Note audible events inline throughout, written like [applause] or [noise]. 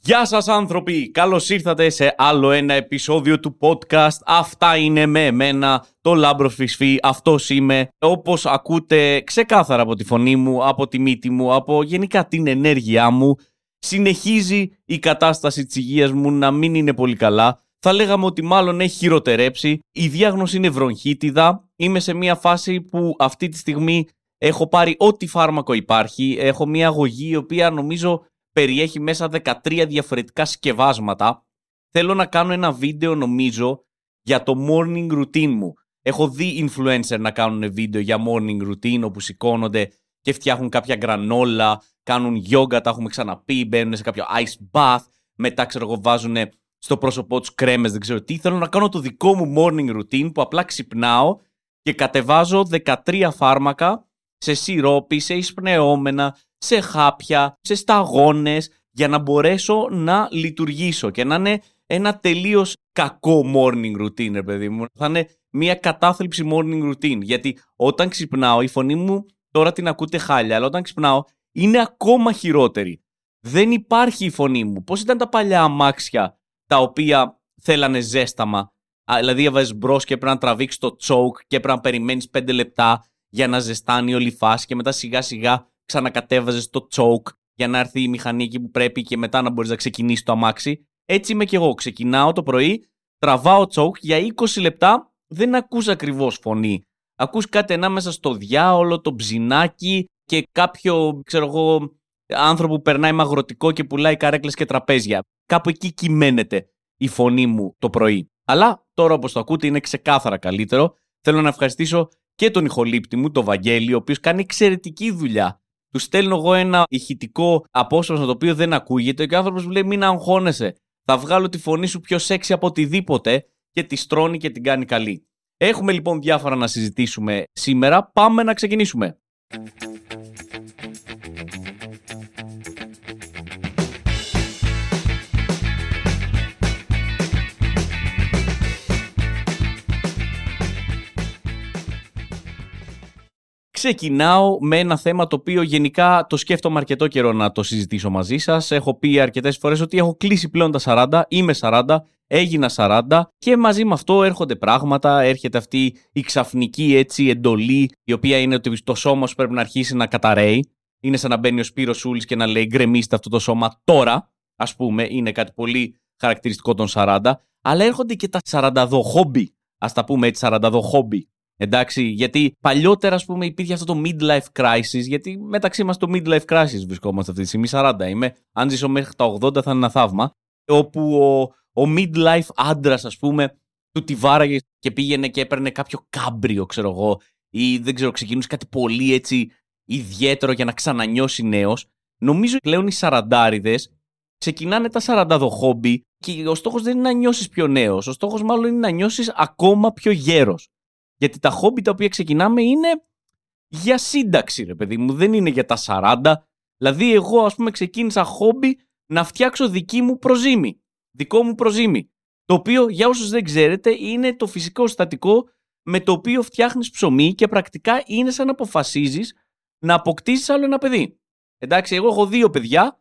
Γεια σας άνθρωποι, καλώς ήρθατε σε άλλο ένα επεισόδιο του podcast Αυτά είναι με εμένα, το Λάμπρος Φυσφή, αυτός είμαι Όπως ακούτε ξεκάθαρα από τη φωνή μου, από τη μύτη μου, από γενικά την ενέργειά μου Συνεχίζει η κατάσταση της υγείας μου να μην είναι πολύ καλά θα λέγαμε ότι μάλλον έχει χειροτερέψει. Η διάγνωση είναι βρονχίτιδα. Είμαι σε μια φάση που αυτή τη στιγμή έχω πάρει ό,τι φάρμακο υπάρχει. Έχω μια αγωγή η οποία νομίζω περιέχει μέσα 13 διαφορετικά σκευάσματα. Θέλω να κάνω ένα βίντεο νομίζω για το morning routine μου. Έχω δει influencer να κάνουν βίντεο για morning routine όπου σηκώνονται και φτιάχνουν κάποια γκρανόλα, κάνουν yoga, τα έχουμε ξαναπεί, μπαίνουν σε κάποιο ice bath, μετά ξέρω εγώ βάζουν στο πρόσωπό τους κρέμες, δεν ξέρω τι. Θέλω να κάνω το δικό μου morning routine που απλά ξυπνάω και κατεβάζω 13 φάρμακα σε σιρόπι, σε εισπνεώμενα, σε χάπια, σε σταγόνες για να μπορέσω να λειτουργήσω και να είναι ένα τελείως κακό morning routine, παιδί μου. Θα είναι μια κατάθλιψη morning routine. Γιατί όταν ξυπνάω, η φωνή μου τώρα την ακούτε χάλια, αλλά όταν ξυπνάω είναι ακόμα χειρότερη. Δεν υπάρχει η φωνή μου. Πώς ήταν τα παλιά αμάξια τα οποία θέλανε ζέσταμα; Δηλαδή έβαζες μπρος και έπρεπε να τραβήξεις το choke και έπρεπε να περιμένεις 5 λεπτά για να ζεστάνει όλη η φάση και μετά σιγά σιγά ξανακατέβαζες το choke για να έρθει η μηχανή εκεί που πρέπει και μετά να μπορείς να ξεκινήσεις το αμάξι. Έτσι είμαι και εγώ. Ξεκινάω το πρωί, τραβάω choke για 20 λεπτά, δεν ακούς ακριβώς φωνή. Ακούς κάτι ανάμεσα στο διάολο, το ψινάκι και κάποιο, ξέρω εγώ, άνθρωπο που περνάει με αγροτικό και πουλάει καρέκλες και τραπέζια. Κάπου εκεί κυμαίνεται η φωνή μου το πρωί. Αλλά τώρα όπως το ακούτε είναι ξεκάθαρα καλύτερο. Θέλω να ευχαριστήσω και τον ηχολήπτη μου, τον Βαγγέλη, ο οποίος κάνει εξαιρετική δουλειά. Του στέλνω εγώ ένα ηχητικό απόσπασμα το οποίο δεν ακούγεται και ο άνθρωπος μου λέει: Μην αγχώνεσαι. Θα βγάλω τη φωνή σου πιο σεξι από οτιδήποτε και τη στρώνει και την κάνει καλή. Έχουμε λοιπόν διάφορα να συζητήσουμε σήμερα. Πάμε να ξεκινήσουμε. Ξεκινάω με ένα θέμα το οποίο γενικά το σκέφτομαι αρκετό καιρό να το συζητήσω μαζί σας. Έχω πει αρκετές φορές ότι έχω κλείσει πλέον τα 40, είμαι 40, έγινα 40 και μαζί με αυτό έρχονται πράγματα. Έρχεται αυτή η ξαφνική έτσι εντολή, η οποία είναι ότι το σώμα σου πρέπει να αρχίσει να καταραίει. Είναι σαν να μπαίνει ο Σπύρος Σούλης και να λέει γκρεμίστε αυτό το σώμα τώρα, ας πούμε. Είναι κάτι πολύ χαρακτηριστικό των 40. Αλλά έρχονται και τα 42 χόμπι. Α τα πούμε έτσι, 42 χόμπι Εντάξει, γιατί παλιότερα, ας πούμε, υπήρχε αυτό το midlife crisis. Γιατί μεταξύ μας το midlife crisis βρισκόμαστε αυτή τη στιγμή. 40 είμαι. Αν ζήσω μέχρι τα 80 θα είναι ένα θαύμα. Όπου ο, ο midlife άντρας, ας πούμε, του τη βάραγε και πήγαινε και έπαιρνε κάποιο κάμπριο, ξέρω εγώ, ή δεν ξέρω, ξεκινούσε κάτι πολύ έτσι ιδιαίτερο για να ξανανιώσει νέος. Νομίζω πλέον οι σαραντάριδες ξεκινάνε τα 40 χόμπι και ο στόχος δεν είναι να νιώσεις πιο νέος. Ο στόχος μάλλον είναι να νιώσεις ακόμα πιο γέρος. Γιατί τα χόμπι τα οποία ξεκινάμε είναι για σύνταξη, ρε παιδί μου. Δεν είναι για τα 40. Δηλαδή, εγώ, ας πούμε, ξεκίνησα χόμπι να φτιάξω δική μου προζύμη. Δικό μου προζύμη. Το οποίο, για όσους δεν ξέρετε, είναι το φυσικό στατικό με το οποίο φτιάχνεις ψωμί και πρακτικά είναι σαν να αποφασίζεις να αποκτήσεις άλλο ένα παιδί. Εντάξει, εγώ έχω δύο παιδιά,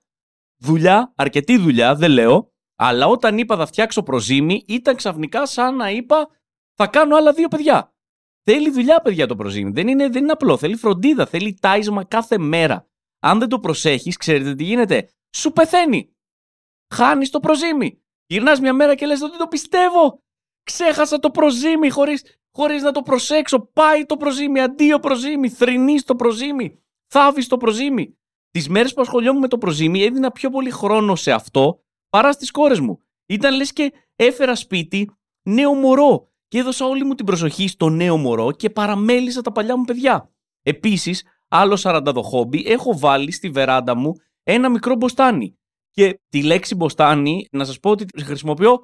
δουλειά, αρκετή δουλειά, δεν λέω, αλλά όταν είπα θα φτιάξω προζύμη, ήταν ξαφνικά σαν να είπα θα κάνω άλλα δύο παιδιά. Θέλει δουλειά, παιδιά, το προζύμι. Δεν είναι, δεν είναι απλό. Θέλει φροντίδα. Θέλει τάισμα κάθε μέρα. Αν δεν το προσέχεις, ξέρετε τι γίνεται. Σου πεθαίνει. Χάνεις το προζύμι. Γυρνάς μια μέρα και λες ότι το πιστεύω. Ξέχασα το προζύμι χωρίς χωρίς να το προσέξω. Πάει το προζύμι. Αντίο προζύμι. Θρυνείς το προζύμι. Θάβεις το προζύμι. Τις μέρες που ασχολιόμουν με το προζύμι έδινα πιο πολύ χρόνο σε αυτό παρά στις κόρες μου. Ήταν λες και έφερα σπίτι νέο μωρό και έδωσα όλη μου την προσοχή στο νέο μωρό και παραμέλησα τα παλιά μου παιδιά. Επίσης, άλλο 40 χόμπι, έχω βάλει στη βεράντα μου ένα μικρό μποστάνι. Και τη λέξη μποστάνι, να σας πω ότι χρησιμοποιώ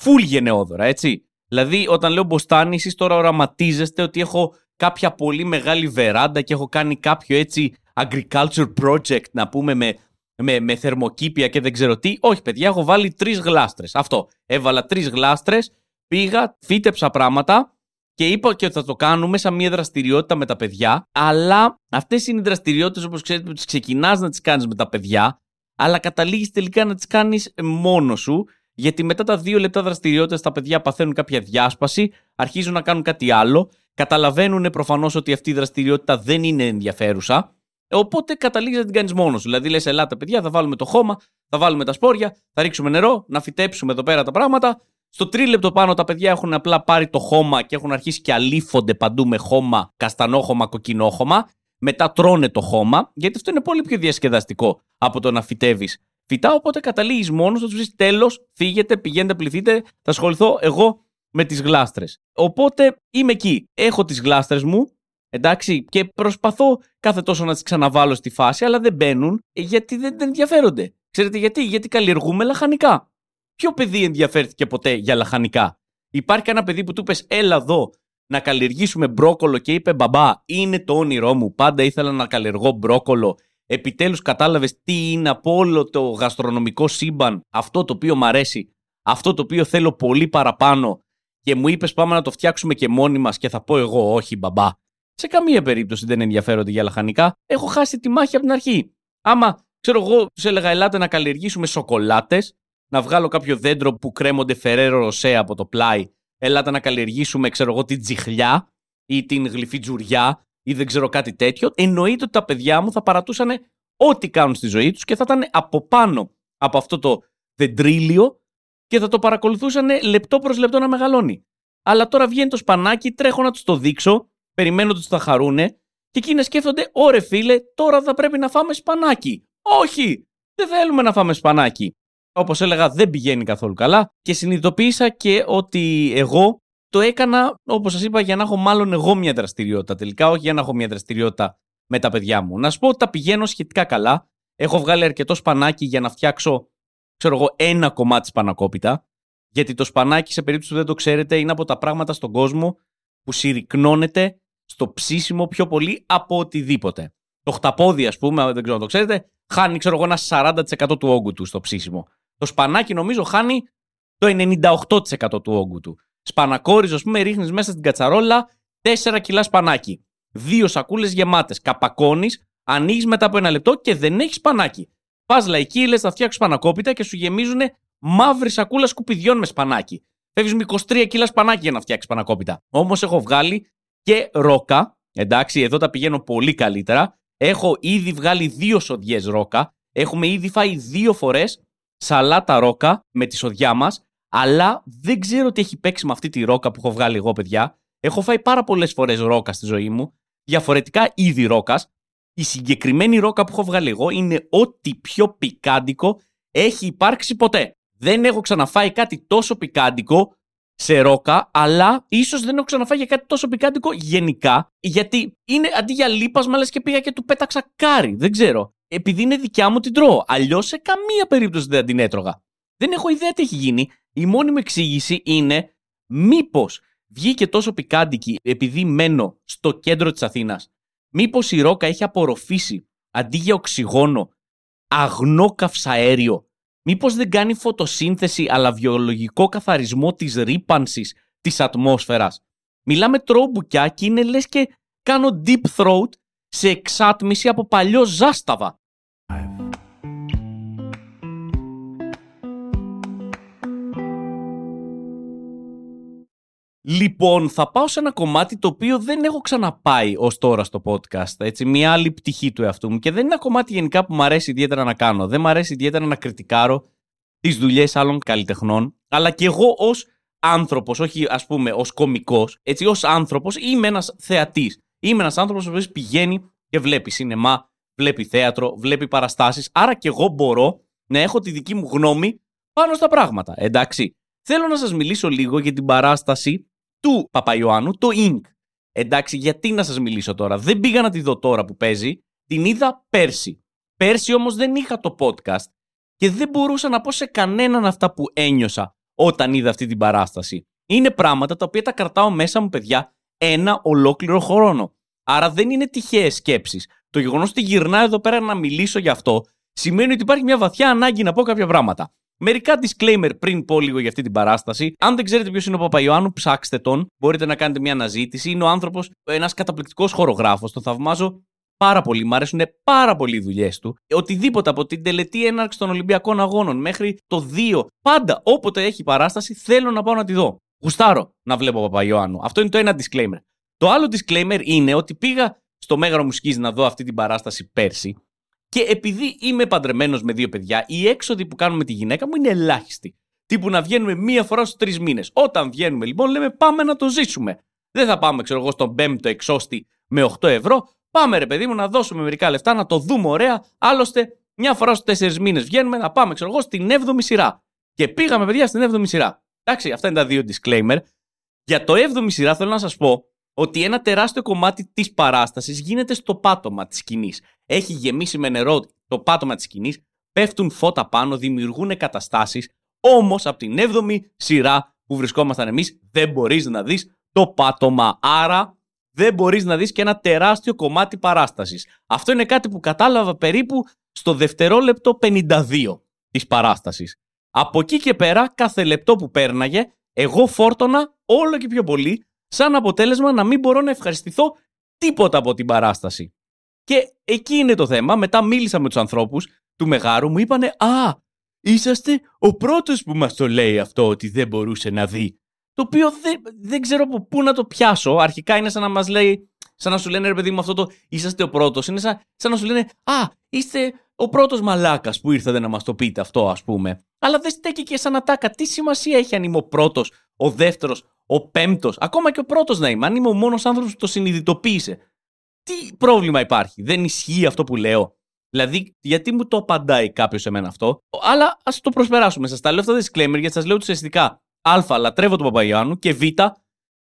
full γενναιόδωρα, έτσι. Δηλαδή, όταν λέω μποστάνι, εσείς τώρα οραματίζεστε ότι έχω κάποια πολύ μεγάλη βεράντα και έχω κάνει κάποιο έτσι agriculture project, να πούμε, με, με, με θερμοκήπια και δεν ξέρω τι. Όχι, παιδιά, έχω βάλει τρεις γλάστρες. Αυτό. Έβαλα τρεις γλάστρες πήγα, φύτεψα πράγματα και είπα και ότι θα το κάνουμε σαν μια δραστηριότητα με τα παιδιά. Αλλά αυτές είναι οι δραστηριότητες, όπως ξέρετε, που τις ξεκινάς να τις κάνεις με τα παιδιά. αλλά καταλήγεις τελικά να τις κάνεις μόνος σου, γιατί μετά τα δύο λεπτά δραστηριότητας τα παιδιά παθαίνουν κάποια διάσπαση, αρχίζουν να κάνουν κάτι άλλο, καταλαβαίνουν προφανώς ότι αυτή η δραστηριότητα δεν είναι ενδιαφέρουσα. Οπότε καταλήγεις να την κάνεις μόνος σου. Δηλαδή, λες: Ελάτε, παιδιά, θα βάλουμε το χώμα, θα βάλουμε τα σπόρια, θα ρίξουμε νερό, να φυτέψουμε εδώ πέρα τα πράγματα. Στο τρίλεπτο πάνω τα παιδιά έχουν απλά πάρει το χώμα και έχουν αρχίσει και αλήφονται παντού με χώμα, καστανόχωμα, κοκκινόχωμα. Μετά τρώνε το χώμα, γιατί αυτό είναι πολύ πιο διασκεδαστικό από το να φυτεύει φυτά. Οπότε καταλήγεις μόνος, θα τους πεις τέλος, φύγετε, πηγαίνετε, πληθείτε, θα ασχοληθώ εγώ με τις γλάστρες. Οπότε είμαι εκεί. Έχω τις γλάστρες μου, εντάξει, και προσπαθώ κάθε τόσο να τις ξαναβάλω στη φάση, αλλά δεν μπαίνουν γιατί δεν, δεν ενδιαφέρονται. Ξέρετε γιατί, γιατί καλλιεργούμε λαχανικά. Ποιο παιδί ενδιαφέρθηκε ποτέ για λαχανικά; Υπάρχει ένα παιδί που του είπες, Έλα εδώ να καλλιεργήσουμε μπρόκολο και είπε Μπαμπά, είναι το όνειρό μου. Πάντα ήθελα να καλλιεργώ μπρόκολο. Επιτέλους κατάλαβες τι είναι από όλο το γαστρονομικό σύμπαν αυτό το οποίο μ' αρέσει, αυτό το οποίο θέλω πολύ παραπάνω και μου είπες πάμε να το φτιάξουμε και μόνοι μας και θα πω εγώ όχι μπαμπά. Σε καμία περίπτωση δεν ενδιαφέρονται για λαχανικά. Έχω χάσει τη μάχη από την αρχή. Άμα, ξέρω εγώ, τους έλεγα ελάτε να καλλιεργήσουμε σοκολάτες, να βγάλω κάποιο δέντρο που κρέμονται φεραίρο ροσέ από το πλάι, ελάτε να καλλιεργήσουμε, ξέρω εγώ, την τσιχλιά ή την γλυφή τζουριά ή δεν ξέρω κάτι τέτοιο, εννοείται ότι τα παιδιά μου θα παρατούσαν ό,τι κάνουν στη ζωή τους και θα ήταν από πάνω από αυτό το δεντρίλιο και θα το παρακολουθούσαν λεπτό προς λεπτό να μεγαλώνει. Αλλά τώρα βγαίνει το σπανάκι, τρέχω να τους το δείξω, περιμένω ότι θα χαρούνε και εκείνοι σκέφτονται, ωρε φίλε, τώρα θα πρέπει να φάμε σπανάκι. Όχι! Δεν θέλουμε να φάμε σπανάκι. Όπως έλεγα, δεν πηγαίνει καθόλου καλά και συνειδητοποίησα και ότι εγώ το έκανα, όπως σας είπα, για να έχω μάλλον εγώ μια δραστηριότητα τελικά, όχι για να έχω μια δραστηριότητα με τα παιδιά μου. Να σου πω ότι τα πηγαίνω σχετικά καλά. Έχω βγάλει αρκετό σπανάκι για να φτιάξω ξέρω εγώ, ένα κομμάτι σπανακόπιτα. Γιατί το σπανάκι, σε περίπτωση που δεν το ξέρετε, είναι από τα πράγματα στον κόσμο που συρρυκνώνεται στο ψήσιμο πιο πολύ από οτιδήποτε. Το χταπόδι, ας πούμε, δεν ξέρω αν το ξέρετε, χάνει, ξέρω εγώ, ένα 40% του όγκου του στο ψήσιμο. Το σπανάκι, νομίζω, χάνει το 98% του όγκου του. Σπανακόριζος, ας πούμε, ρίχνεις μέσα στην κατσαρόλα 4 κιλά σπανάκι. Δύο σακούλες γεμάτες. Καπακώνεις, ανοίγεις μετά από ένα λεπτό και δεν έχεις σπανάκι. Πας λαϊκή, λες, θα φτιάξω σπανακόπιτα και σου γεμίζουν μαύρη σακούλα σκουπιδιών με σπανάκι. Φεύγεις με 23 κιλά σπανάκι για να φτιάξεις σπανακόπιτα. Όμως έχω βγάλει και ρόκα. Εντάξει, εδώ τα πηγαίνω πολύ καλύτερα. Έχω ήδη βγάλει δύο σοδιές ρόκα. Έχουμε ήδη φάει δύο φορές σαλάτα ρόκα με τη σοδιά μας. Αλλά δεν ξέρω τι έχει παίξει με αυτή τη ρόκα που έχω βγάλει εγώ, παιδιά. Έχω φάει πάρα πολλές φορές ρόκα στη ζωή μου. Διαφορετικά είδη ρόκας. Η συγκεκριμένη ρόκα που έχω βγάλει εγώ είναι ό,τι πιο πικάντικο έχει υπάρξει ποτέ. Δεν έχω ξαναφάει κάτι τόσο πικάντικο σε ρόκα, αλλά ίσως δεν έχω ξαναφάει για κάτι τόσο πικάντικο γενικά, γιατί είναι αντί για λίπασμα λες και πήγα και του πέταξα κάρι. Δεν ξέρω. Επειδή είναι δικιά μου την τρώω. Αλλιώς σε καμία περίπτωση δεν την έτρωγα. Δεν έχω ιδέα τι έχει γίνει. Η μόνη μου εξήγηση είναι μήπως βγήκε τόσο πικάντικη επειδή μένω στο κέντρο της Αθήνας Μήπως η ρόκα έχει απορροφήσει αντί για οξυγόνο αγνό καυσαέριο. Μήπως δεν κάνει φωτοσύνθεση αλλά βιολογικό καθαρισμό της ρήπανσης της ατμόσφαιρας. Μιλάμε τρώω μπουκιά και είναι λες και κάνω deep throat σε εξάτμιση από παλιό ζάσταβα. Λοιπόν, θα πάω σε ένα κομμάτι το οποίο δεν έχω ξαναπάει ως τώρα στο podcast. Έτσι, μια άλλη πτυχή του εαυτού μου. Και δεν είναι ένα κομμάτι γενικά που μου αρέσει ιδιαίτερα να κάνω. Δεν μου αρέσει ιδιαίτερα να κριτικάρω τις δουλειές άλλων καλλιτεχνών. Αλλά και εγώ ως άνθρωπος, όχι ας πούμε ως κωμικό, έτσι, ως άνθρωπος είμαι ένας θεατής. Είμαι ένας άνθρωπος ο οποίος πηγαίνει και βλέπει σινεμά, βλέπει θέατρο, βλέπει παραστάσεις. Άρα και εγώ μπορώ να έχω τη δική μου γνώμη πάνω στα πράγματα. Εντάξει. Θέλω να σας μιλήσω λίγο για την παράσταση του Παπαϊωάννου, το Inc. Εντάξει, γιατί να σας μιλήσω τώρα; Δεν πήγα να τη δω τώρα που παίζει. Την είδα πέρσι. Πέρσι όμως δεν είχα το podcast και δεν μπορούσα να πω σε κανέναν αυτά που ένιωσα όταν είδα αυτή την παράσταση. Είναι πράγματα τα οποία τα κρατάω μέσα μου, παιδιά, ένα ολόκληρο χρόνο. Άρα δεν είναι τυχαίες σκέψεις. Το γεγονός ότι γυρνάω εδώ πέρα να μιλήσω γι' αυτό σημαίνει ότι υπάρχει μια βαθιά ανάγκη να πω κάποια πράγματα. Μερικά disclaimer πριν πω λίγο για αυτή την παράσταση. Αν δεν ξέρετε ποιος είναι ο Παπαϊωάννου, ψάξτε τον. Μπορείτε να κάνετε μια αναζήτηση. Είναι ο άνθρωπος, ένας καταπληκτικός χορογράφος. Τον θαυμάζω πάρα πολύ. Μ' αρέσουν πάρα πολύ οι δουλειές του. Οτιδήποτε από την τελετή έναρξη των Ολυμπιακών Αγώνων μέχρι το 2. Πάντα όποτε έχει παράσταση θέλω να πάω να τη δω. Γουστάρω να βλέπω Παπαϊωάννου. Αυτό είναι το ένα disclaimer. Το άλλο disclaimer είναι ότι πήγα στο Μέγαρο Μουσική να δω αυτή την παράσταση πέρσι και επειδή είμαι παντρεμένος με δύο παιδιά, οι έξοδοι που κάνουμε τη γυναίκα μου είναι ελάχιστοι. Τύπου να βγαίνουμε μία φορά στους τρεις μήνες. Όταν βγαίνουμε λοιπόν, λέμε πάμε να το ζήσουμε. Δεν θα πάμε, ξέρω εγώ, στον πέμπτο εξώστη με 8 ευρώ. Πάμε, ρε παιδί μου, να δώσουμε μερικά λεφτά, να το δούμε ωραία. Άλλωστε, μια φορά στους τέσσερις μήνες βγαίνουμε να πάμε, ξέρω εγώ, στην 7η σειρά. Και πήγαμε, παιδιά, στην 7η σειρά. Εντάξει, αυτά είναι τα δύο disclaimer. Για το 7η σειρά θέλω να σας πω ότι ένα τεράστιο κομμάτι της παράστασης γίνεται στο πάτωμα της σκηνής. Έχει γεμίσει με νερό το πάτωμα της σκηνής, πέφτουν φώτα πάνω, δημιουργούν καταστάσεις. Όμως από την 7η σειρά που βρισκόμασταν εμείς δεν μπορείς να δεις το πάτωμα. Άρα δεν μπορείς να δεις και ένα τεράστιο κομμάτι παράστασης. Αυτό είναι κάτι που κατάλαβα περίπου στο δευτερόλεπτο 52 της παράστασης. Από εκεί και πέρα, κάθε λεπτό που πέρναγε, εγώ φόρτωνα όλο και πιο πολύ, σαν αποτέλεσμα να μην μπορώ να ευχαριστηθώ τίποτα από την παράσταση. Και εκεί είναι το θέμα. Μετά μίλησα με τους ανθρώπους του Μεγάρου, μου είπανε Α, είσαστε ο πρώτος που μας το λέει αυτό ότι δεν μπορούσε να δει. Το οποίο δεν, δεν ξέρω από πού να το πιάσω. Αρχικά είναι σαν να μας λέει, σαν να σου λένε ρε παιδί μου αυτό το είσαστε ο πρώτος. Είναι σαν, σαν να σου λένε Α, είστε ο πρώτος μαλάκας που ήρθατε να μας το πείτε αυτό, ας πούμε. Αλλά δεν στέκει και σαν ατάκα. Τι σημασία έχει αν είμαι ο πρώτος, ο δεύτερος, ο πέμπτος, ακόμα και ο πρώτος να είμαι. Αν είμαι ο μόνος άνθρωπος που το συνειδητοποίησε. Τι πρόβλημα υπάρχει; Δεν ισχύει αυτό που λέω; Δηλαδή, γιατί μου το απαντάει κάποιος σε μένα αυτό; Αλλά ας το προσπεράσουμε. Σας τα λέω αυτά τα disclaimer γιατί σας λέω ουσιαστικά. Α, λατρεύω τον Παπαγιάννου και Β,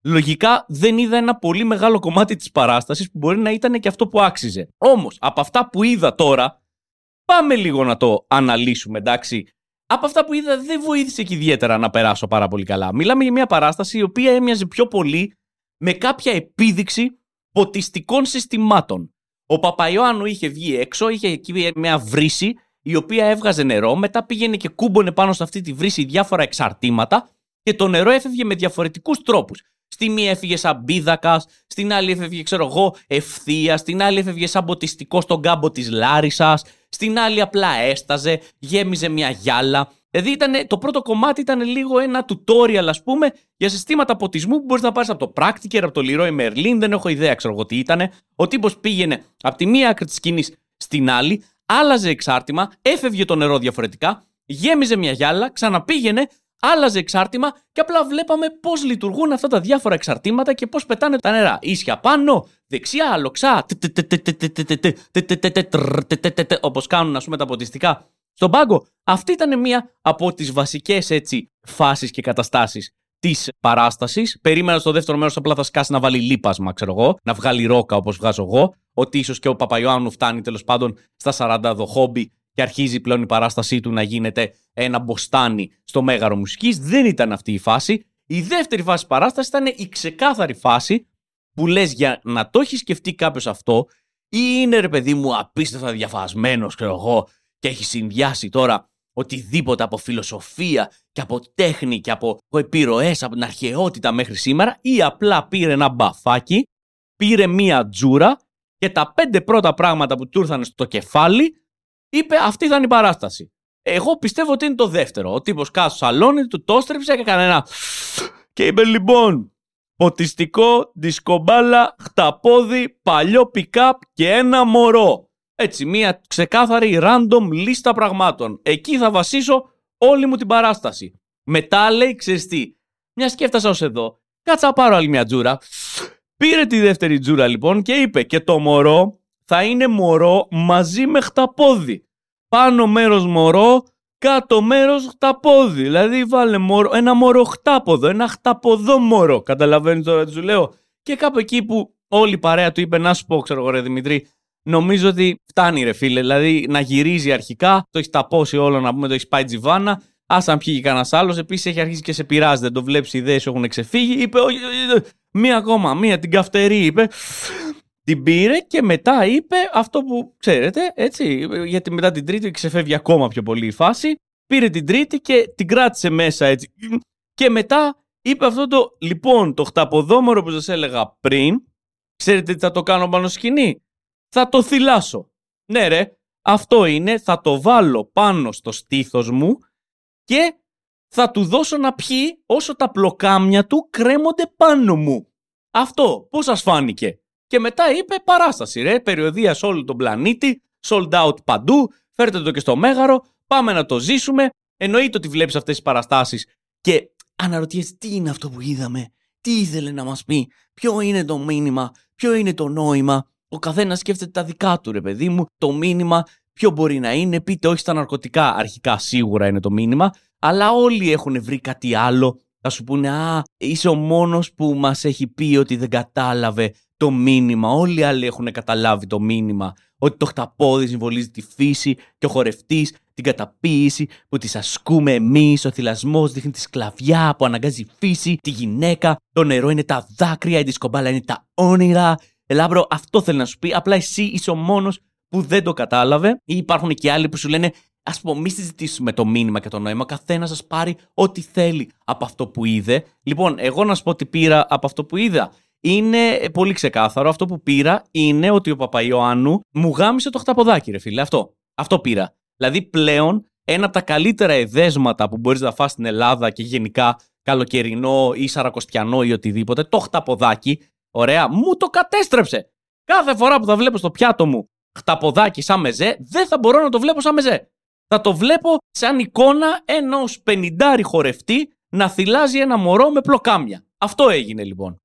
λογικά δεν είδα ένα πολύ μεγάλο κομμάτι της παράστασης που μπορεί να ήταν και αυτό που άξιζε. Όμως, από αυτά που είδα τώρα, πάμε λίγο να το αναλύσουμε, εντάξει. Από αυτά που είδα δεν βοήθησε και ιδιαίτερα να περάσω πάρα πολύ καλά. Μιλάμε για μια παράσταση η οποία έμοιαζε πιο πολύ με κάποια επίδειξη ποτιστικών συστημάτων. Ο Παπαϊωάννου είχε βγει έξω, είχε εκεί μια βρύση η οποία έβγαζε νερό, μετά πήγαινε και κούμπονε πάνω σε αυτή τη βρύση διάφορα εξαρτήματα και το νερό έφευγε με διαφορετικούς τρόπους. Στη μία έφυγε σαν μπίδακα, στην άλλη έφευγε, ξέρω εγώ, ευθεία, στην άλλη έφευγε σαν ποτιστικό στον κάμπο της Λάρισας, στην άλλη απλά έσταζε, γέμιζε μια γυάλα. Δηλαδή ήταν, το πρώτο κομμάτι ήταν λίγο ένα tutorial, ας πούμε, για συστήματα ποτισμού που μπορείς να πάρεις από το Practiker, από το Leroy Merlin. Δεν έχω ιδέα, ξέρω εγώ τι ήταν. Ο τύπος πήγαινε από τη μία άκρη της σκηνής στην άλλη, άλλαζε εξάρτημα, έφευγε το νερό διαφορετικά, γέμιζε μια γυάλα, ξαναπήγαινε, άλλαζε εξάρτημα και απλά βλέπαμε πώ λειτουργούν αυτά τα διάφορα εξαρτήματα και πώ πετάνε τα νερά. Ίσια πάνω, δεξιά, λοξά, όπω κάνουν α πούμε τα ποτιστικά στον πάγκο. Αυτή ήταν μία από τι βασικέ έτσι φάσει και καταστάσει τη παράσταση. Περίμενα στο δεύτερο μέρο απλά θα σκάσει να βάλει λίπασμα, ξέρω εγώ, να βγάλει ρόκα όπω βγάζω εγώ. Ότι ίσω και ο Παπαϊωάννου φτάνει τέλο πάντων στα 40 δοχόμπι και αρχίζει πλέον η παράστασή του να γίνεται ένα μποστάνι στο μέγαρο μουσικής. Δεν ήταν αυτή η φάση. Η δεύτερη φάση παράστασης ήταν η ξεκάθαρη φάση που λες για να το έχει σκεφτεί κάποιος αυτό, ή είναι ρε παιδί μου απίστευτα διαφασμένος, ξέρω εγώ, και έχει συνδυάσει τώρα οτιδήποτε από φιλοσοφία και από τέχνη και από επιρροές από την αρχαιότητα μέχρι σήμερα, ή απλά πήρε ένα μπαφάκι, πήρε μία τζούρα και τα πέντε πρώτα πράγματα που του ήρθαν στο κεφάλι είπε αυτή θα είναι η παράσταση. Εγώ πιστεύω ότι είναι το δεύτερο. Ο τύπος κάτω στο σαλόνι του το έστρεψε και έκανε ένα. Και είπε λοιπόν, ποτιστικό, δισκομπάλα, χταπόδι, παλιό πικάπ και ένα μωρό. Έτσι, μια ξεκάθαρη random λίστα πραγμάτων. Εκεί θα βασίσω όλη μου την παράσταση. Μετά λέει, ξέρεις τι, μια σκέφτασα ως εδώ, κάτσα πάρω άλλη μια τζούρα. Πήρε τη δεύτερη τζούρα λοιπόν και είπε και το μωρό θα είναι μωρό μαζί με χταπόδι. Πάνω μέρος μωρό, κάτω μέρος χταπόδι. Δηλαδή βάλε μωρό, ένα μωρό χτάποδο, ένα χταποδό μωρό. Καταλαβαίνεις τώρα τι σου λέω; Και κάπου εκεί που όλη η παρέα του είπε να σου πω ξέρω εγώ ρε Δημητρή, νομίζω ότι φτάνει ρε φίλε. Δηλαδή να γυρίζει αρχικά, το έχεις ταπώσει όλο να πούμε, το έχεις πάει τζιβάνα. Α αν πιει κανένας άλλος, επίσης έχει αρχίσει και σε πειράζει, δεν το βλέπεις, οι ιδέες έχουν ξεφύγει. Είπε, μία ακόμα, μία την καυτερή, είπε. Την πήρε και μετά είπε αυτό που ξέρετε, έτσι, γιατί μετά την τρίτη ξεφεύγει ακόμα πιο πολύ η φάση. Πήρε την τρίτη και την κράτησε μέσα έτσι. Και μετά είπε αυτό το, λοιπόν, το χταποδόμορο που σας έλεγα πριν, ξέρετε τι θα το κάνω πάνω σκηνή; θα το θυλάσω. Ναι ρε, αυτό είναι, θα το βάλω πάνω στο στήθος μου και θα του δώσω να πιει όσο τα πλοκάμια του κρέμονται πάνω μου. Αυτό, πώς σας φάνηκε; Και μετά είπε παράσταση ρε, περιοδία σε όλο τον πλανήτη, sold out παντού, φέρτε το και στο Μέγαρο, πάμε να το ζήσουμε. Εννοείται ότι βλέπεις αυτές τις παραστάσεις και αναρωτιέσαι τι είναι αυτό που είδαμε, τι ήθελε να μας πει, ποιο είναι το μήνυμα, ποιο είναι το νόημα. Ο καθένας σκέφτεται τα δικά του, ρε παιδί μου. Το μήνυμα ποιο μπορεί να είναι, πείτε όχι στα ναρκωτικά. Αρχικά σίγουρα είναι το μήνυμα, αλλά όλοι έχουν βρει κάτι άλλο. Θα σου πούνε, Α, είσαι ο μόνος που μας έχει πει ότι δεν κατάλαβε το μήνυμα. Όλοι οι άλλοι έχουν καταλάβει το μήνυμα. Ότι το χταπόδι συμβολίζει τη φύση και ο χορευτής την καταποίηση που της ασκούμε εμείς. Ο θυλασμός δείχνει τη σκλαβιά που αναγκάζει η φύση, τη γυναίκα. Το νερό είναι τα δάκρυα, η δισκομπάλα είναι τα όνειρα. Ελάμπρο, αυτό θέλει να σου πει. Απλά εσύ είσαι ο μόνος που δεν το κατάλαβε. Ή υπάρχουν και άλλοι που σου λένε Α πούμε, μη συζητήσουμε το μήνυμα και το νόημα. Καθένας σας πάρει ό,τι θέλει από αυτό που είδε. Λοιπόν, εγώ να σου πω τι πήρα από αυτό που είδα. Είναι πολύ ξεκάθαρο. Αυτό που πήρα είναι ότι ο Παπαϊωάννου μου γάμισε το χταποδάκι, ρε φίλε. Αυτό. Αυτό πήρα. Δηλαδή πλέον ένα από τα καλύτερα εδέσματα που μπορείς να φας στην Ελλάδα και γενικά καλοκαιρινό ή σαρακοστιανό ή οτιδήποτε, το χταποδάκι, ωραία, μου το κατέστρεψε. Κάθε φορά που θα βλέπω στο πιάτο μου χταποδάκι σαν μεζέ, δεν θα μπορώ να το βλέπω σαν μεζέ. Θα το βλέπω σαν εικόνα ενός πενιντάρι χορευτή να θυλάζει ένα μωρό με πλοκάμια. Αυτό έγινε λοιπόν.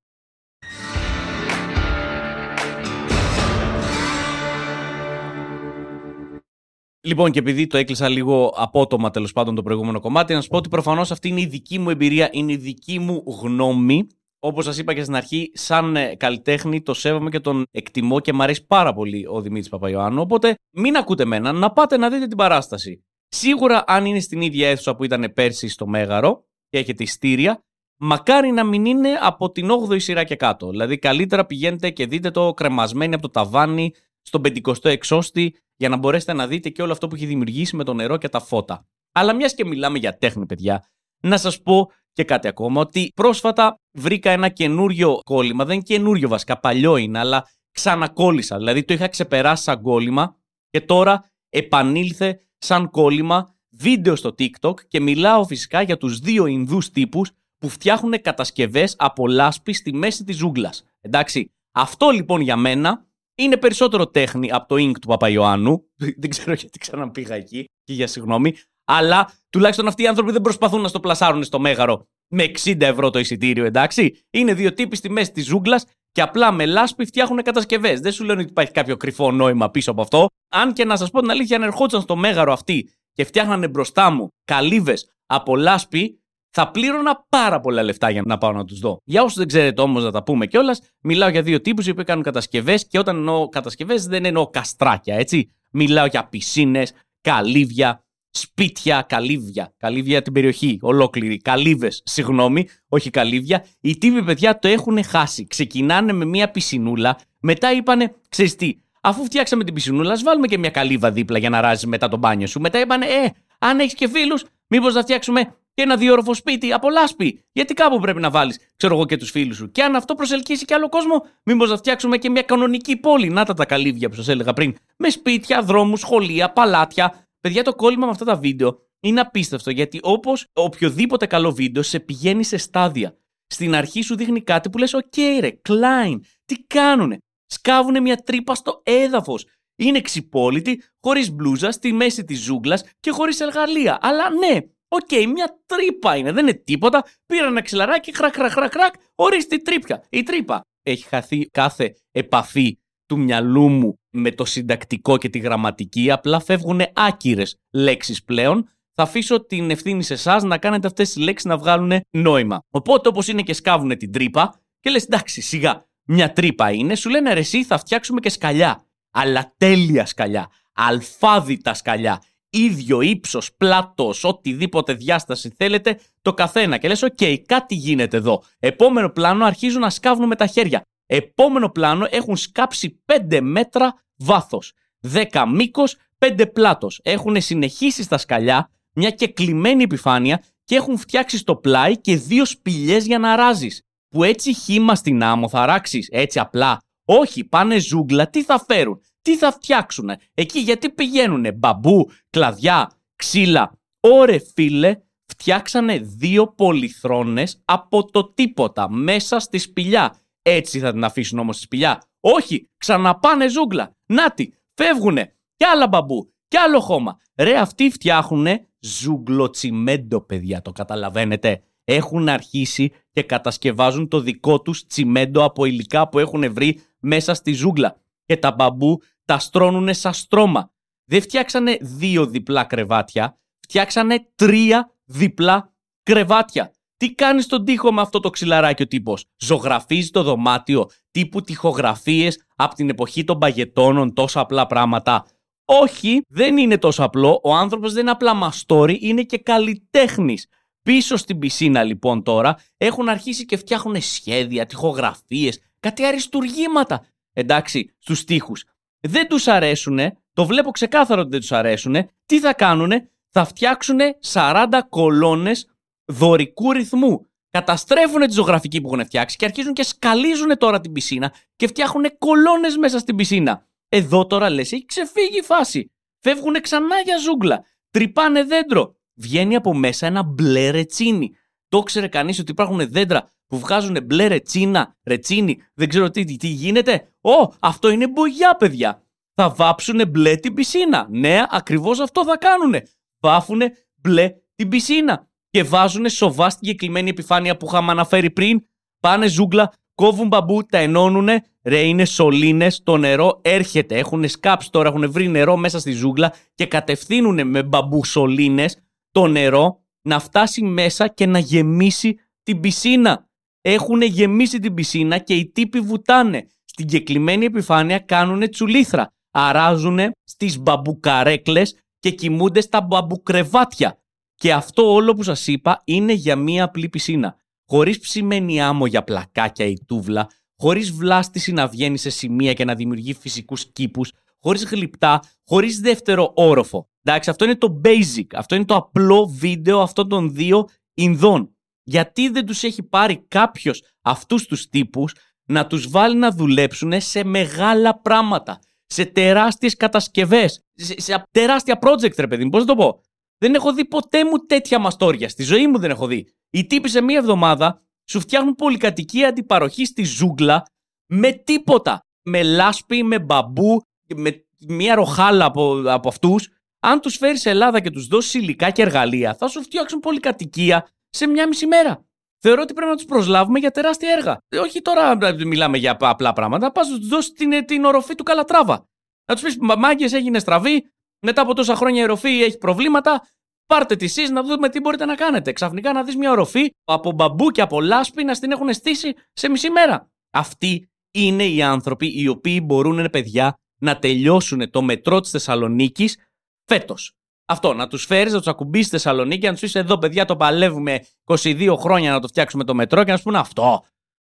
Λοιπόν, και επειδή το έκλεισα λίγο απότομα τέλος πάντων το προηγούμενο κομμάτι, να σου πω ότι προφανώς αυτή είναι η δική μου εμπειρία, είναι η δική μου γνώμη. Όπως σας είπα και στην αρχή, σαν ε, καλλιτέχνη το σέβομαι και τον εκτιμώ και μου αρέσει πάρα πολύ ο Δημήτρης Παπαϊωάννου. Οπότε μην ακούτε μένα, να πάτε να δείτε την παράσταση. Σίγουρα, αν είναι στην ίδια αίθουσα που ήταν πέρσι στο Μέγαρο και έχετε ιστήρια, μακάρι να μην είναι από την 8η σειρά και κάτω. Δηλαδή, καλύτερα πηγαίνετε και δείτε το κρεμασμένοι από το ταβάνι στον 56ο εξώστη για να μπορέσετε να δείτε και όλο αυτό που έχει δημιουργήσει με το νερό και τα φώτα. Αλλά μιας και μιλάμε για τέχνη, παιδιά, να σας πω και κάτι ακόμα, ότι πρόσφατα βρήκα ένα καινούριο κόλλημα. Δεν είναι καινούριο βασικά, παλιό είναι, αλλά ξανακόλλησα. Δηλαδή το είχα ξεπεράσει σαν κόλλημα και τώρα επανήλθε σαν κόλλημα βίντεο στο TikTok και μιλάω φυσικά για τους δύο Ινδούς τύπους που φτιάχνουν κατασκευές από λάσπη στη μέση της ζούγκλας. Εντάξει, αυτό λοιπόν για μένα είναι περισσότερο τέχνη από το ink του Παπαϊωάννου. [laughs] δεν ξέρω γιατί ξαναπήγα εκεί και για συγγνώμη. Αλλά τουλάχιστον αυτοί οι άνθρωποι δεν προσπαθούν να στο πλασάρουν στο μέγαρο με 60 ευρώ το εισιτήριο, εντάξει. Είναι δύο τύποι στη μέση της ζούγκλας και απλά με λάσπη φτιάχνουν κατασκευές. Δεν σου λένε ότι υπάρχει κάποιο κρυφό νόημα πίσω από αυτό. Αν και να σας πω την αλήθεια, αν ερχόντουσαν στο μέγαρο αυτοί και φτιάχνανε μπροστά μου καλύβες από λάσπη, θα πλήρωνα πάρα πολλά λεφτά για να πάω να τους δω. Για όσους δεν ξέρετε όμως να τα πούμε κιόλας, μιλάω για δύο τύπους οι οποίοι κάνουν κατασκευές και όταν εννοώ κατασκευές δεν εννοώ καστράκια, έτσι. Μιλάω για πισίνες, καλύβια, σπίτια, καλύβια. Καλύβια την περιοχή, ολόκληρη. Καλύβες, συγγνώμη, όχι καλύβια. Οι τύποι, παιδιά, το έχουν χάσει. Ξεκινάνε με μία πισινούλα, μετά είπανε, ξέρεις τι, αφού φτιάξαμε την πισινούλα, ας βάλουμε και μια καλύβα δίπλα για να ράζεις μετά το μπάνιο σου. Μετά είπανε, ε, αν έχεις και φίλους, μήπως να φτιάξουμε και ένα διόροφο σπίτι από λάσπη. Γιατί κάπου πρέπει να βάλεις, ξέρω εγώ, και τους φίλους σου. Και αν αυτό προσελκύσει και άλλο κόσμο, μήπως να φτιάξουμε και μια κανονική πόλη. Να τα τα καλύβια που σας έλεγα πριν. Με σπίτια, δρόμους, σχολεία, παλάτια. Παιδιά, το κόλλημα με αυτά τα βίντεο είναι απίστευτο γιατί όπως οποιοδήποτε καλό βίντεο σε πηγαίνει σε στάδια. Στην αρχή σου δείχνει κάτι που λες: Οκ, ρε, Klein, τι κάνουνε; Σκάβουνε μια τρύπα στο έδαφος. Είναι ξυπόλυτοι, χωρίς μπλούζα, στη μέση της ζούγκλας και χωρίς εργαλεία. Αλλά ναι, OK, okay, μια τρύπα είναι, δεν είναι τίποτα. Πήρα ένα ξυλαράκι, χρακ, χρακ, χρακ, χρακ, ορίστε η τρύπια. Η τρύπα. Έχει χαθεί κάθε επαφή του μυαλού μου με το συντακτικό και τη γραμματική. Απλά φεύγουν άκυρες λέξεις πλέον. Θα αφήσω την ευθύνη σε εσάς να κάνετε αυτές τις λέξεις να βγάλουν νόημα. Οπότε, όπως είναι και σκάβουν την τρύπα, και λες, εντάξει, σιγά, μια τρύπα είναι, σου λένε ρε, εσύ θα φτιάξουμε και σκαλιά. Αλλά τέλεια σκαλιά. Αλφάδιτα σκαλιά ίδιο ύψος, πλάτο, οτιδήποτε διάσταση θέλετε, το καθένα. Και λες: OK, κάτι γίνεται εδώ. Επόμενο πλάνο αρχίζουν να σκάβουν με τα χέρια. Επόμενο πλάνο έχουν σκάψει 5 μέτρα βάθος. 10 μήκος, 5 πλάτος. Έχουν συνεχίσει στα σκαλιά, μια κεκλειμένη επιφάνεια και έχουν φτιάξει στο πλάι και δύο σπηλιές για να ράζεις. Που έτσι χύμα στην άμμο θα ράξεις, έτσι απλά. Όχι, πάνε ζούγκλα, τι θα φέρουν. Τι θα φτιάξουν. Εκεί γιατί πηγαίνουν μπαμπού, κλαδιά, ξύλα. Ωρε φίλε, φτιάξανε δύο πολυθρόνες από το τίποτα μέσα στη σπηλιά. Έτσι θα την αφήσουν όμως στη σπηλιά. Όχι, ξαναπάνε ζούγκλα. Νάτι, φεύγουνε. Κι άλλα μπαμπού, κι άλλο χώμα. Ρε, αυτοί φτιάχνουνε ζουγκλοτσιμέντο, παιδιά, το καταλαβαίνετε. Έχουν αρχίσει και κατασκευάζουν το δικό τους τσιμέντο από υλικά που έχουν βρει μέσα στη ζούγκλα. Και τα μπαμπού τα στρώνουνε σαν στρώμα. Δεν φτιάξανε δύο διπλά κρεβάτια, φτιάξανε τρία διπλά κρεβάτια. Τι κάνεις στον τοίχο με αυτό το ξυλαράκι ο τύπος; Ζωγραφίζεις το δωμάτιο, τύπου τυχογραφίες από την εποχή των παγετώνων, τόσα απλά πράγματα. Όχι, δεν είναι τόσο απλό. Ο άνθρωπος δεν είναι απλά μαστόρι, είναι και καλλιτέχνης. Πίσω στην πισίνα λοιπόν τώρα έχουν αρχίσει και φτιάχνουν σχέδια, τυχογραφίες, κάτι αριστουργήματα. Εντάξει, στους τοίχου. Δεν τους αρέσουν, το βλέπω ξεκάθαρο ότι δεν τους αρέσουν. Τι θα κάνουν, θα φτιάξουν 40 κολόνες δορικού ρυθμού. Καταστρέφουν τη ζωγραφική που έχουν φτιάξει και αρχίζουν και σκαλίζουν τώρα την πισίνα και φτιάχνουν κολόνες μέσα στην πισίνα. Εδώ τώρα λες, έχει ξεφύγει η φάση. Φεύγουν ξανά για ζούγκλα. Τρυπάνε δέντρο. Βγαίνει από μέσα ένα μπλε ρετσίνι. Το ξέρει κανείς ότι υπάρχουν δέντρα που βγάζουν μπλε ρετσίνα, ρετσίνι, δεν ξέρω τι, τι γίνεται. Ω, αυτό είναι μπογιά, παιδιά. Θα βάψουν μπλε την πισίνα. Ναι, ακριβώς αυτό θα κάνουν. Βάφουν μπλε την πισίνα και βάζουν σοβά στην κεκλειμένη επιφάνεια που είχαμε αναφέρει πριν. Πάνε ζούγκλα, κόβουν μπαμπού, τα ενώνουν. Ρε, είναι σωλήνες. Το νερό έρχεται. Έχουν σκάψει τώρα, έχουν βρει νερό μέσα στη ζούγκλα και κατευθύνουν με μπαμπού σωλήνες το νερό να φτάσει μέσα και να γεμίσει την πισίνα. Έχουν γεμίσει την πισίνα και οι τύποι βουτάνε. Στην κεκλειμένη επιφάνεια κάνουν τσουλήθρα. Αράζουν στις μπαμπουκαρέκλες και κοιμούνται στα μπαμπουκρεβάτια. Και αυτό όλο που σας είπα είναι για μία απλή πισίνα. Χωρίς ψημένη άμμο για πλακάκια ή τούβλα, χωρίς βλάστηση να βγαίνει σε σημεία και να δημιουργεί φυσικούς κήπους, χωρίς γλυπτά, χωρίς δεύτερο όροφο. Εντάξει, αυτό είναι το basic, αυτό είναι το απλό βίντεο αυτών των δύο Ινδών. Γιατί δεν τους έχει πάρει κάποιος αυτούς τους τύπους να τους βάλει να δουλέψουν σε μεγάλα πράγματα, σε τεράστιες κατασκευές, σε, σε τεράστια project ρε παιδί μου, πώς να το πω. Δεν έχω δει ποτέ μου τέτοια μαστόρια. Στη ζωή μου δεν έχω δει. Οι τύποι σε μία εβδομάδα σου φτιάχνουν πολυκατοικία αντιπαροχή στη ζούγκλα με τίποτα. Με λάσπη, με μπαμπού, με μία ροχάλα από, από αυτούς. Αν τους φέρεις σε Ελλάδα και τους δώσεις υλικά και εργαλεία, θα σου φτιάξουν πολυκατοικία σε μία μισή μέρα. Θεωρώ ότι πρέπει να τους προσλάβουμε για τεράστια έργα. Όχι τώρα μιλάμε για απλά πράγματα. Πας να τους δώσεις την, την οροφή του Καλατράβα. Να τους πεις Μάγκες έγινε στραβή, μετά από τόσα χρόνια η οροφή έχει προβλήματα. Πάρτε τη εσεί να δούμε τι μπορείτε να κάνετε. Ξαφνικά να δεις μια οροφή από μπαμπού και από λάσπη να στην έχουν στήσει σε μισή μέρα. Αυτοί είναι οι άνθρωποι οι οποίοι μπορούν, παιδιά, να τελειώσουν το μετρό της Θεσσαλονίκης φέτος. Αυτό, να τους φέρεις, να τους ακουμπήσεις στη Θεσσαλονίκη, να τους πεις εδώ, παιδιά, το παλεύουμε 22 χρόνια να το φτιάξουμε το μετρό και να σου πούνε αυτό.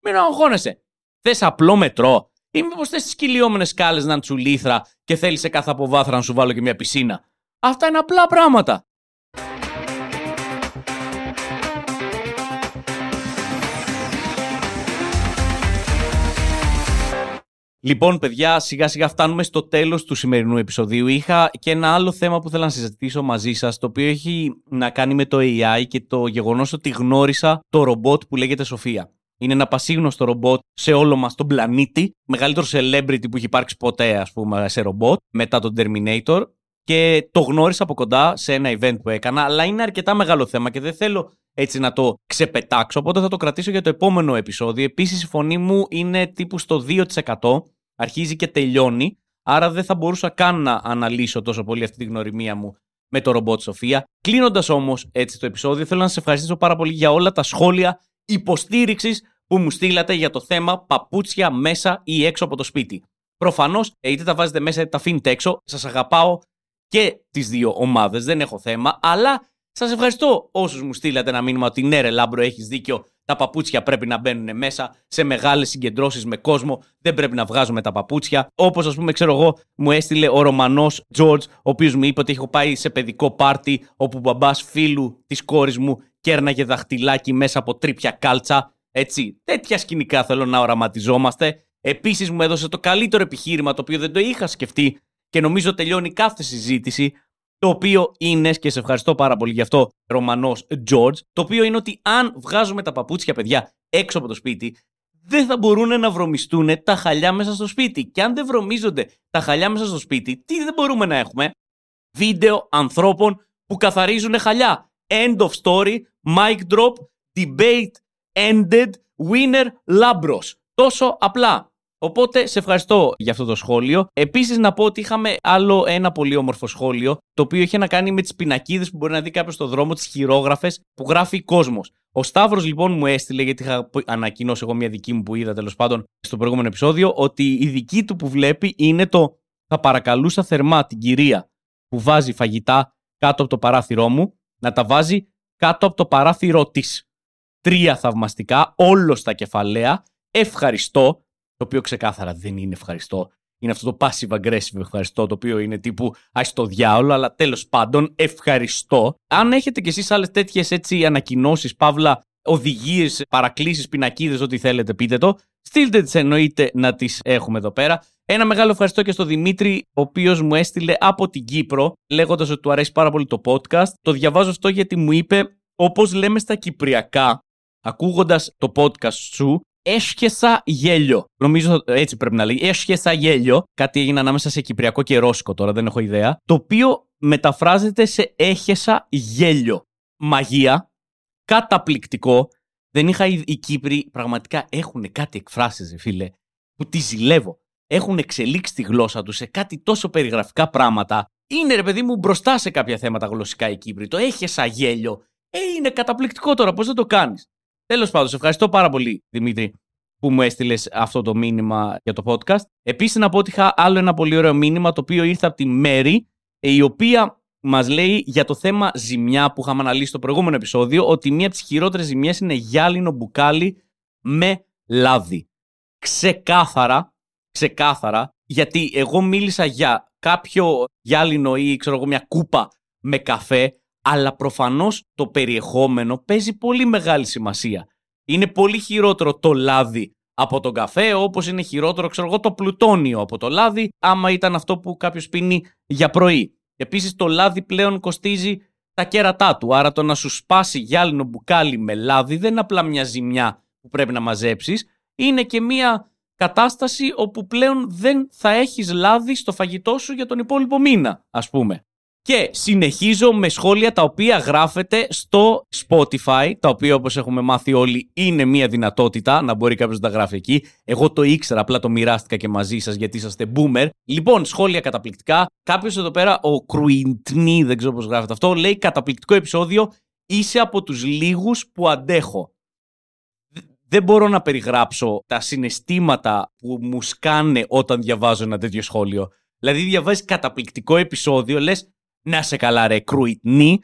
Μην αγχώνεσαι. Θες απλό μετρό. Ή μήπως θες τις κυλιόμενες σκάλες να τσουλήθρα και θέλεις σε κάθε αποβάθρα να σου βάλω και μια πισίνα. Αυτά είναι απλά πράγματα. Λοιπόν, παιδιά, σιγά σιγά φτάνουμε στο τέλος του σημερινού επεισοδίου. Είχα και ένα άλλο θέμα που θέλω να συζητήσω μαζί σας, το οποίο έχει να κάνει με το AI και το γεγονός ότι γνώρισα το ρομπότ που λέγεται Σοφία. Είναι ένα πασίγνωστο ρομπότ σε όλο μας τον πλανήτη. Μεγαλύτερο celebrity που έχει υπάρξει ποτέ, ας πούμε, σε ρομπότ μετά τον Terminator. Και το γνώρισα από κοντά σε ένα event που έκανα, αλλά είναι αρκετά μεγάλο θέμα και δεν θέλω έτσι να το ξεπετάξω, οπότε θα το κρατήσω για το επόμενο επεισόδιο. Επίσης, η φωνή μου είναι τύπου στο 2%, αρχίζει και τελειώνει, άρα δεν θα μπορούσα καν να αναλύσω τόσο πολύ αυτή τη γνωριμία μου με το ρομπότ Σοφία. Κλείνοντας όμως έτσι το επεισόδιο, θέλω να σας ευχαριστήσω πάρα πολύ για όλα τα σχόλια υποστήριξης που μου στείλατε για το θέμα παπούτσια μέσα ή έξω από το σπίτι. Προφανώς, είτε τα βάζετε μέσα είτε τα αφήνετε έξω, σας αγαπάω και τις δύο ομάδες, δεν έχω θέμα, αλλά σας ευχαριστώ όσους μου στείλατε ένα μήνυμα ότι ναι, ρε Λάμπρο, έχεις δίκιο. Τα παπούτσια πρέπει να μπαίνουν μέσα σε μεγάλες συγκεντρώσεις με κόσμο. Δεν πρέπει να βγάζουμε τα παπούτσια. Όπως, ας πούμε, ξέρω εγώ, μου έστειλε ο Ρωμανός George, ο οποίος μου είπε ότι έχω πάει σε παιδικό πάρτι όπου ο μπαμπάς φίλου της κόρης μου κέρναγε δαχτυλάκι μέσα από τρύπια κάλτσα. Έτσι, τέτοια σκηνικά θέλω να οραματιζόμαστε. Επίσης μου έδωσε το καλύτερο επιχείρημα, το οποίο δεν το είχα σκεφτεί και νομίζω τελειώνει κάθε συζήτηση, το οποίο είναι, και σε ευχαριστώ πάρα πολύ γι' αυτό, Ρωμανός George, το οποίο είναι ότι αν βγάζουμε τα παπούτσια, παιδιά, έξω από το σπίτι, δεν θα μπορούν να βρωμιστούν τα χαλιά μέσα στο σπίτι. Και αν δεν βρωμίζονται τα χαλιά μέσα στο σπίτι, τι δεν μπορούμε να έχουμε; Βίντεο ανθρώπων που καθαρίζουν χαλιά. End of story, mic drop, debate ended, winner Labros. Τόσο απλά. Οπότε σε ευχαριστώ για αυτό το σχόλιο. Επίσης να πω ότι είχαμε άλλο ένα πολύ όμορφο σχόλιο, το οποίο είχε να κάνει με τις πινακίδες που μπορεί να δει κάποιος στο δρόμο, τις χειρόγραφες που γράφει κόσμος. Ο Σταύρος λοιπόν μου έστειλε, γιατί είχα ανακοινώσει εγώ μια δική μου που είδα τέλος πάντων στο προηγούμενο επεισόδιο, ότι η δική του που βλέπει είναι το Θα παρακαλούσα θερμά την κυρία που βάζει φαγητά κάτω από το παράθυρό μου να τα βάζει κάτω από το παράθυρό της. Τρία θαυμαστικά, όλος στα κεφαλαία. Ευχαριστώ το οποίο ξεκάθαρα δεν είναι ευχαριστώ. Είναι αυτό το passive aggressive ευχαριστώ, το οποίο είναι τύπου α το διάολο, αλλά τέλος πάντων ευχαριστώ. Αν έχετε κι εσείς άλλες τέτοιες έτσι ανακοινώσεις, παύλα, οδηγίες, παρακλήσεις, πινακίδες, ό,τι θέλετε, πείτε το. Στείλτε τις εννοείται να τις έχουμε εδώ πέρα. Ένα μεγάλο ευχαριστώ και στο Δημήτρη, ο οποίος μου έστειλε από την Κύπρο, λέγοντας ότι του αρέσει πάρα πολύ το podcast. Το διαβάζω αυτό γιατί μου είπε, όπως λέμε στα Κυπριακά, ακούγοντας το podcast σου, έσχεσα γέλιο. Νομίζω έτσι πρέπει να λέει. Έσχεσα γέλιο. Κάτι έγινε ανάμεσα σε κυπριακό και ρώσικο τώρα, δεν έχω ιδέα. Το οποίο μεταφράζεται σε έχεσα γέλιο. Μαγεία. Καταπληκτικό. Δεν είχα οι Κύπροι πραγματικά έχουν κάτι εκφράσεις, φίλε, που τη ζηλεύω. Έχουν εξελίξει τη γλώσσα τους σε κάτι τόσο περιγραφικά πράγματα. Είναι ρε παιδί μου μπροστά σε κάποια θέματα γλωσσικά οι Κύπροι. Το έχεσα γέλιο. Ε, είναι καταπληκτικό τώρα. Πώς δεν το κάνεις. Τέλος πάντων, σε ευχαριστώ πάρα πολύ, Δημήτρη, που μου έστειλες αυτό το μήνυμα για το podcast. Επίσης, να πω ότι είχα άλλο ένα πολύ ωραίο μήνυμα, το οποίο ήρθε από τη Μέρη, η οποία μας λέει για το θέμα ζημιά που είχαμε αναλύσει στο προηγούμενο επεισόδιο, ότι μία από τις χειρότερες ζημιές είναι γυάλινο μπουκάλι με λάδι. Ξεκάθαρα, ξεκάθαρα, γιατί εγώ μίλησα για κάποιο γυάλινο ή ξέρω εγώ μια κούπα με καφέ αλλά προφανώς το περιεχόμενο παίζει πολύ μεγάλη σημασία. Είναι πολύ χειρότερο το λάδι από τον καφέ, όπως είναι χειρότερο ξέρω εγώ, το πλουτόνιο από το λάδι, άμα ήταν αυτό που κάποιος πίνει για πρωί. Επίσης το λάδι πλέον κοστίζει τα κέρατά του, άρα το να σου σπάσει γυάλινο μπουκάλι με λάδι δεν είναι απλά μια ζημιά που πρέπει να μαζέψεις, είναι και μια κατάσταση όπου πλέον δεν θα έχεις λάδι στο φαγητό σου για τον υπόλοιπο μήνα, ας πούμε. Και συνεχίζω με σχόλια τα οποία γράφετε στο Spotify, τα οποία όπως έχουμε μάθει όλοι είναι μια δυνατότητα να μπορεί κάποιος να τα γράφει εκεί. Εγώ το ήξερα, απλά το μοιράστηκα και μαζί σας γιατί είσαστε boomer. Λοιπόν, σχόλια καταπληκτικά. Κάποιος εδώ πέρα, ο Κρουιντνί, δεν ξέρω πώς γράφεται αυτό, λέει καταπληκτικό επεισόδιο, είσαι από τους λίγους που αντέχω. Δεν μπορώ να περιγράψω τα συναισθήματα που μου σκάνε όταν διαβάζω ένα τέτοιο σχόλιο. Δηλαδή διαβάζεις καταπληκτικό επεισόδιο, λες να σε καλά ρε κρουιτνή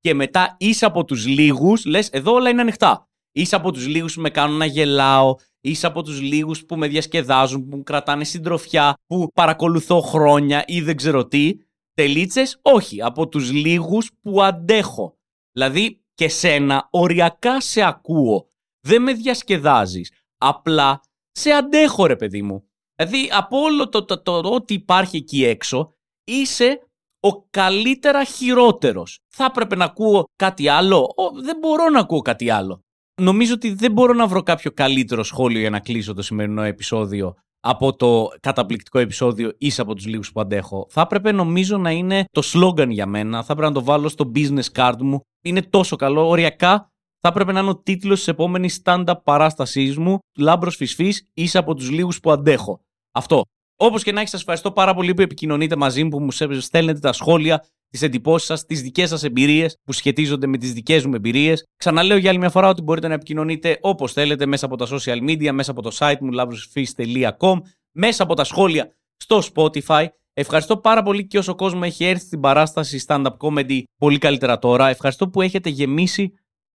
και μετά είσαι από τους λίγους, λες εδώ όλα είναι ανοιχτά. Είσαι από τους λίγους που με κάνουν να γελάω, είσαι από τους λίγους που με διασκεδάζουν, που μου κρατάνε συντροφιά, που παρακολουθώ χρόνια ή δεν ξέρω τι. Τελίτσες, όχι, από τους λίγους που αντέχω. Δηλαδή και σένα οριακά σε ακούω. Δεν με διασκεδάζεις. Απλά σε αντέχω ρε παιδί μου. Δηλαδή από όλο το, το, το, το ό,τι υπάρχει εκεί έξω είσαι ο καλύτερα χειρότερος. Θα έπρεπε να ακούω κάτι άλλο; δεν μπορώ να ακούω κάτι άλλο. Νομίζω ότι δεν μπορώ να βρω κάποιο καλύτερο σχόλιο για να κλείσω το σημερινό επεισόδιο από το καταπληκτικό επεισόδιο είσαι από τους λίγους που αντέχω. Θα έπρεπε νομίζω να είναι το σλόγκαν για μένα. Θα έπρεπε να το βάλω στο business card μου. Είναι τόσο καλό. Οριακά θα έπρεπε να είναι ο τίτλος της επόμενης stand-up παράστασής μου. Λάμπρος Φυσφής, είσαι από τους λίγους που αντέχω. Αυτό. Όπως και να έχεις, σας ευχαριστώ πάρα πολύ που επικοινωνείτε μαζί μου, που μου στέλνετε τα σχόλια, τις εντυπώσεις σας, τις δικές σας εμπειρίες που σχετίζονται με τις δικές μου εμπειρίες. Ξαναλέω για άλλη μια φορά ότι μπορείτε να επικοινωνείτε όπως θέλετε μέσα από τα social media, μέσα από το site μου labrosfish.com, μέσα από τα σχόλια στο Spotify. Ευχαριστώ πάρα πολύ και όσο κόσμο έχει έρθει στην παράσταση stand-up comedy πολύ καλύτερα τώρα. Ευχαριστώ που έχετε γεμίσει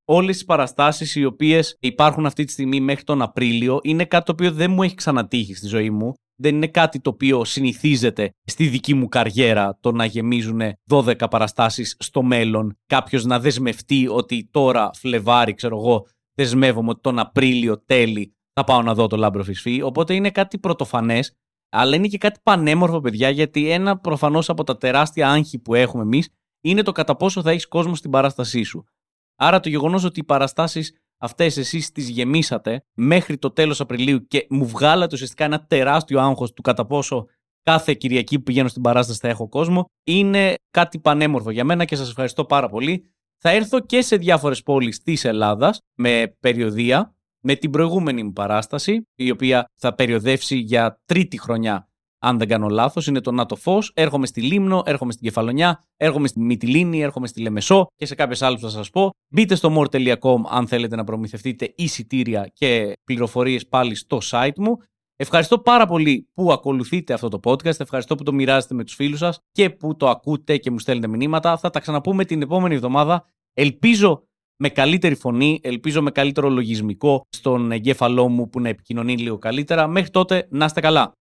όλες τις παραστάσεις οι οποίες υπάρχουν αυτή τη στιγμή μέχρι τον Απρίλιο. Είναι κάτι το οποίο δεν μου έχει ξανατύχει στη ζωή μου δεν είναι κάτι το οποίο συνηθίζεται στη δική μου καριέρα το να γεμίζουν 12 παραστάσεις στο μέλλον. Κάποιος να δεσμευτεί ότι τώρα Φλεβάρι, ξέρω εγώ, δεσμεύομαι ότι τον Απρίλιο τέλη θα πάω να δω το Λάμπρο Φισφή. Οπότε είναι κάτι πρωτοφανές, αλλά είναι και κάτι πανέμορφο, παιδιά, γιατί ένα προφανώς από τα τεράστια άγχη που έχουμε εμείς είναι το κατά πόσο θα έχεις κόσμο στην παράστασή σου. Άρα το γεγονός ότι οι παραστάσεις αυτέ εσεί τις γεμίσατε μέχρι το τέλος Απριλίου και μου βγάλατε ουσιαστικά ένα τεράστιο άγχος του κατά πόσο κάθε Κυριακή που πηγαίνω στην παράσταση θα έχω κόσμο, είναι κάτι πανέμορφο για μένα και σας ευχαριστώ πάρα πολύ. Θα έρθω και σε διάφορες πόλεις της Ελλάδας με περιοδία, με την προηγούμενη μου παράσταση, η οποία θα περιοδεύσει για τρίτη χρονιά αν δεν κάνω λάθος, είναι το ΝΑΤΟ Φως. Έρχομαι στη Λίμνο, έρχομαι στην Κεφαλονιά, έρχομαι στη Μυτιλίνη, έρχομαι στη Λεμεσό και σε κάποιες άλλες θα σας πω. Μπείτε στο more.com αν θέλετε να προμηθευτείτε εισιτήρια και πληροφορίες πάλι στο site μου. Ευχαριστώ πάρα πολύ που ακολουθείτε αυτό το podcast. Ευχαριστώ που το μοιράζετε με τους φίλους σας και που το ακούτε και μου στέλνετε μηνύματα. Θα τα ξαναπούμε την επόμενη εβδομάδα. Ελπίζω με καλύτερη φωνή, ελπίζω με καλύτερο λογισμικό στον εγκέφαλό μου που να επικοινωνεί λίγο καλύτερα. Μέχρι τότε να είστε καλά.